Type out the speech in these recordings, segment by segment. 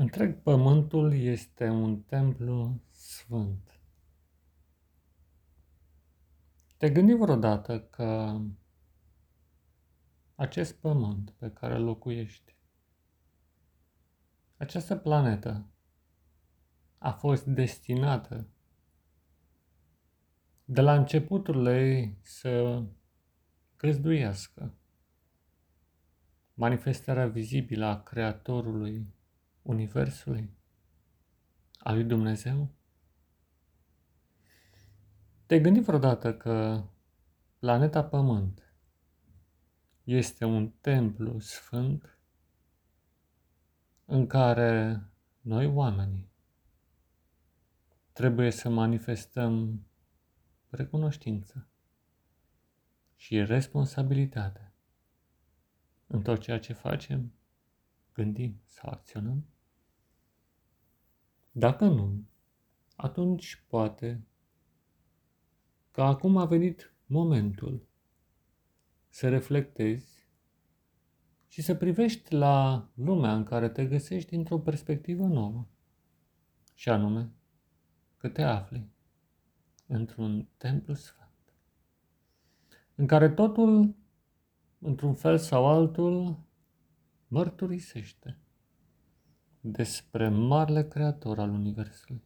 Întreg pământul este un templu sfânt. Te gândi vreodată că acest pământ pe care locuiești, această planetă, a fost destinată de la începutul ei să găzduiască manifestarea vizibilă a Creatorului Universului, a lui Dumnezeu? Te-ai gândit vreodată că planeta Pământ este un templu sfânt în care noi oamenii trebuie să manifestăm recunoștință și responsabilitate în tot ceea ce facem, gândim sau acționăm? Dacă nu, atunci poate că acum a venit momentul să reflectezi și să privești la lumea în care te găsești dintr-o perspectivă nouă. Și anume, că te afli într-un templu sfânt, în care totul, într-un fel sau altul, mărturisește despre marele creator al Universului,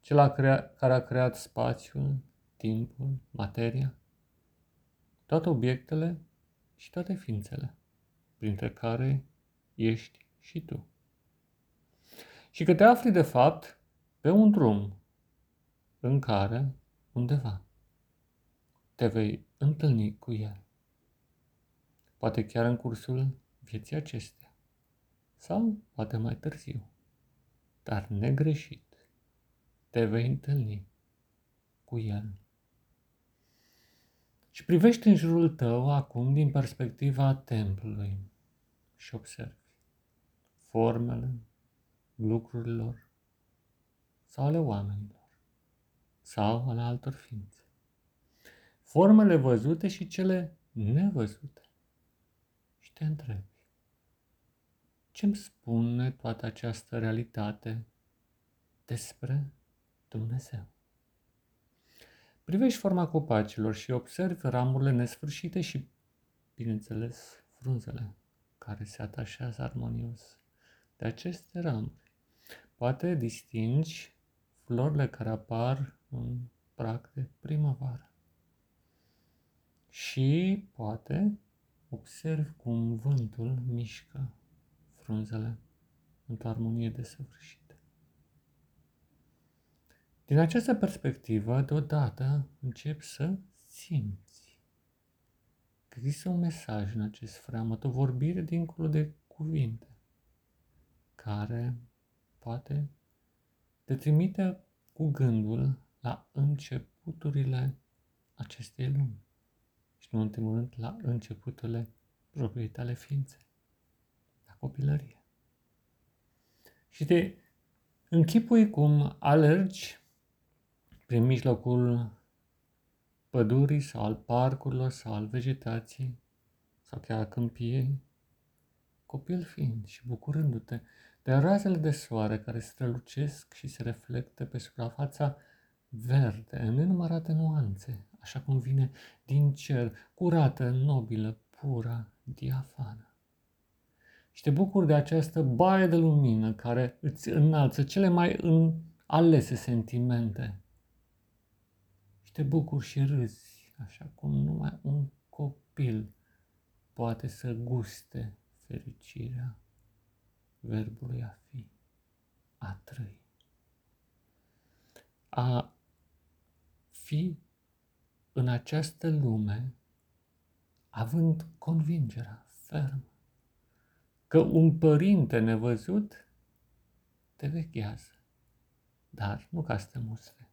cel a crea- care a creat spațiul, timpul, materia, toate obiectele și toate ființele, printre care ești și tu. Și că te afli, de fapt, pe un drum în care, undeva, te vei întâlni cu El. Poate chiar în cursul vieții acestea, sau poate mai târziu, dar negreșit, te vei întâlni cu El. Și privești în jurul tău acum din perspectiva templului și observi formele lucrurilor sau ale oamenilor sau ale altor ființe. Formele văzute și cele nevăzute. Și te întrebi, ce îmi spune toată această realitate despre Dumnezeu? Privești forma copacilor și observi ramurile nesfârșite și, bineînțeles, frunzele care se atașează armonios de aceste ramuri. Poate distingi florile care apar în prag de primăvară. Și poate observi cum vântul mișcă frunzele într-o armonie desăvârșită. Din această perspectivă, deodată încep să simți că există un mesaj în acest freamăt, o vorbire dincolo de cuvinte, care poate te trimite cu gândul la începuturile acestei lumi. Și nu în ultimul rând la începuturile propriei tale ființe, la copilărie. Și te închipui cum alergi prin mijlocul pădurii sau al parcurilor sau al vegetației sau chiar a câmpiei, copil fiind și bucurându-te de razele de soare care strălucesc și se reflectă pe suprafața verde în nenumărate nuanțe, așa cum vine din cer, curată, nobilă, pură, diafană. Și te bucuri de această baie de lumină care îți înalță cele mai în alese sentimente te bucuri și râzi, așa cum numai un copil poate să guste fericirea verbului a fi, a trăi. A fi în această lume având convingerea fermă că un părinte nevăzut te vechează, dar nu ca să te mustre,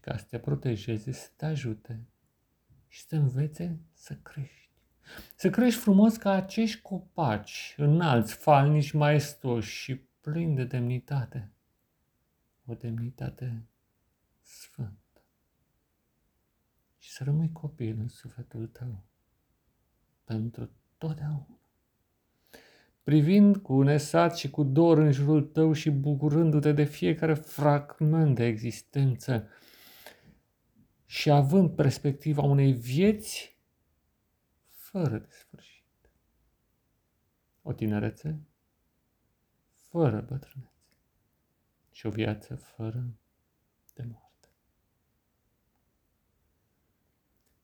ca să te protejeze, să te ajute și să te învețe să crești. Să crești frumos ca acești copaci, înalți, falnici, maestoși și plini de demnitate. O demnitate sfântă. Și să rămâi copil în sufletul tău pentru totdeauna. Privind cu nesat și cu dor în jurul tău și bucurându-te de fiecare fragment de existență și având perspectiva unei vieți fără de sfârșit. O tinerețe fără bătrânețe și o viață fără de moarte.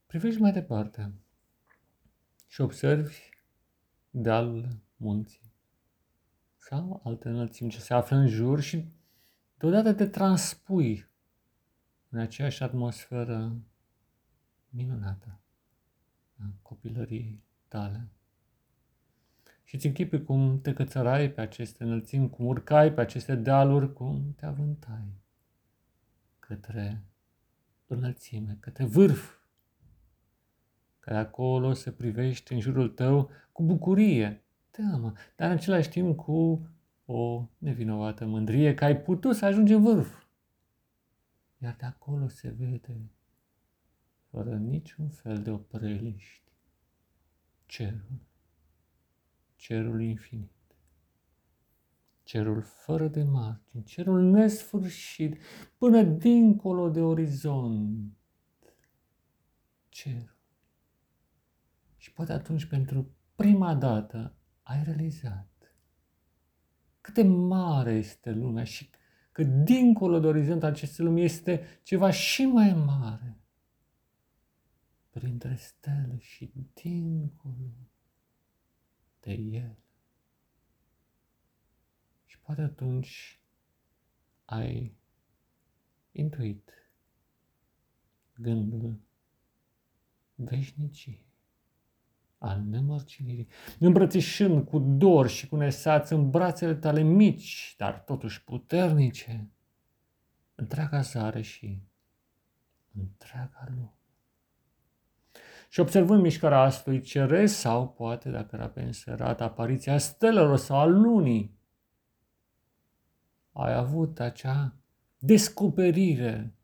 Privești mai departe și observi dealul munții sau alte înălțimi ce se află în jur și deodată te transpui în aceeași atmosferă minunată a copilăriei tale. Și ți închipi cum te cățărai pe aceste înălțimi, cum urcai pe aceste dealuri, cum te avântai către înălțime, către vârf, care acolo se privește în jurul tău cu bucurie, teamă, dar în același timp cu o nevinovată mândrie că ai putut să ajungi în vârf. Iar de acolo se vede, fără niciun fel de opreliști, cerul, cerul infinit, cerul fără de margini, cerul nesfârșit, până dincolo de orizont, cerul. Și poate atunci, pentru prima dată, ai realizat cât de mare este lumea și că dincolo de orizont acestei lumi este ceva și mai mare. Printre stele și dincolo de el. Și poate atunci ai intuit gândul veșniciei al nemărcinirii, îmbrățișând cu dor și cu nesaț în brațele tale mici, dar totuși puternice, întreaga zare și întreaga lume. Și observând mișcarea astfel ceresc sau poate, dacă era pe înserat, apariția stelelor sau a lunii, ai avut acea descoperire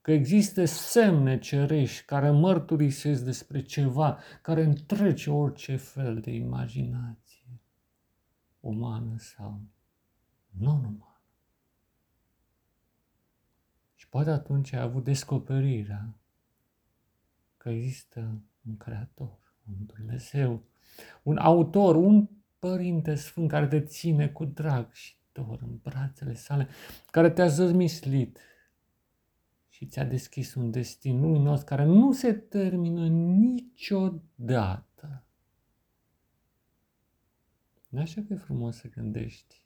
că există semne cerești care mărturisesc despre ceva care întrece orice fel de imaginație, umană sau non-umană. Și poate atunci ai avut descoperirea că există un Creator, un Dumnezeu, un autor, un Părinte Sfânt care te ține cu drag și dor în brațele sale, care te-a zămislit și ți-a deschis un destin luminos care nu se termină niciodată. Nu așa că e frumos să gândești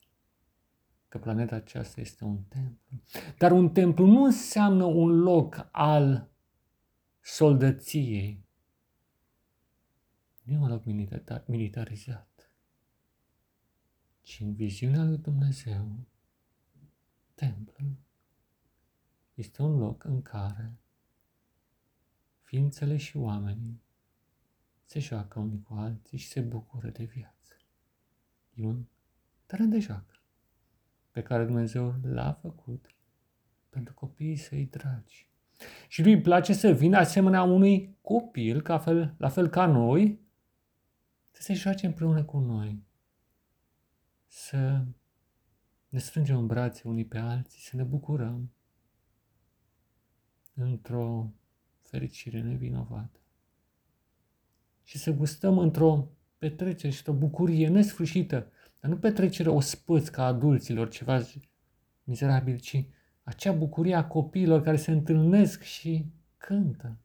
că planeta aceasta este un templu. Dar un templu nu înseamnă un loc al soldăției. Nu e un loc militarizat, ci în viziunea lui Dumnezeu, templul este un loc în care ființele și oamenii se joacă unii cu alții și se bucură de viață. E un teren de joacă pe care Dumnezeu l-a făcut pentru copiii săi dragi. Și lui îi place să vină asemenea unui copil, ca fel, la fel ca noi, să se joace împreună cu noi, să ne strângem în brațe unii pe alții, să ne bucurăm, într-o fericire nevinovată. Și să gustăm într-o petrecere și o bucurie nesfârșită, dar nu petrecere o spăț ca adulților, ceva mizerabil, ci acea bucurie a copiilor care se întâlnesc și cântă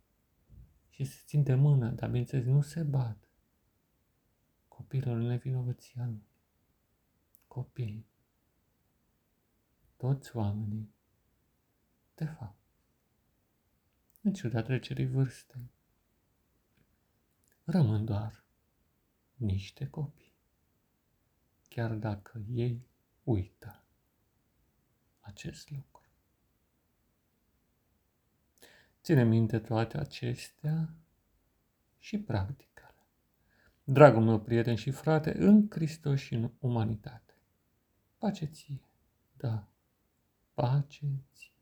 și se țin de mână, dar bineînțeles nu se bat. Copiilor în nevinovăția lui. Copii. Toți oamenii, de fapt, în ciuda trecerii vârstei. Rămân doar niște copii, chiar dacă ei uită acest lucru. Ține minte toate acestea și practică-le. Dragul meu prieten și frate, în Hristos și în umanitate. Pace ție, da, pace ție.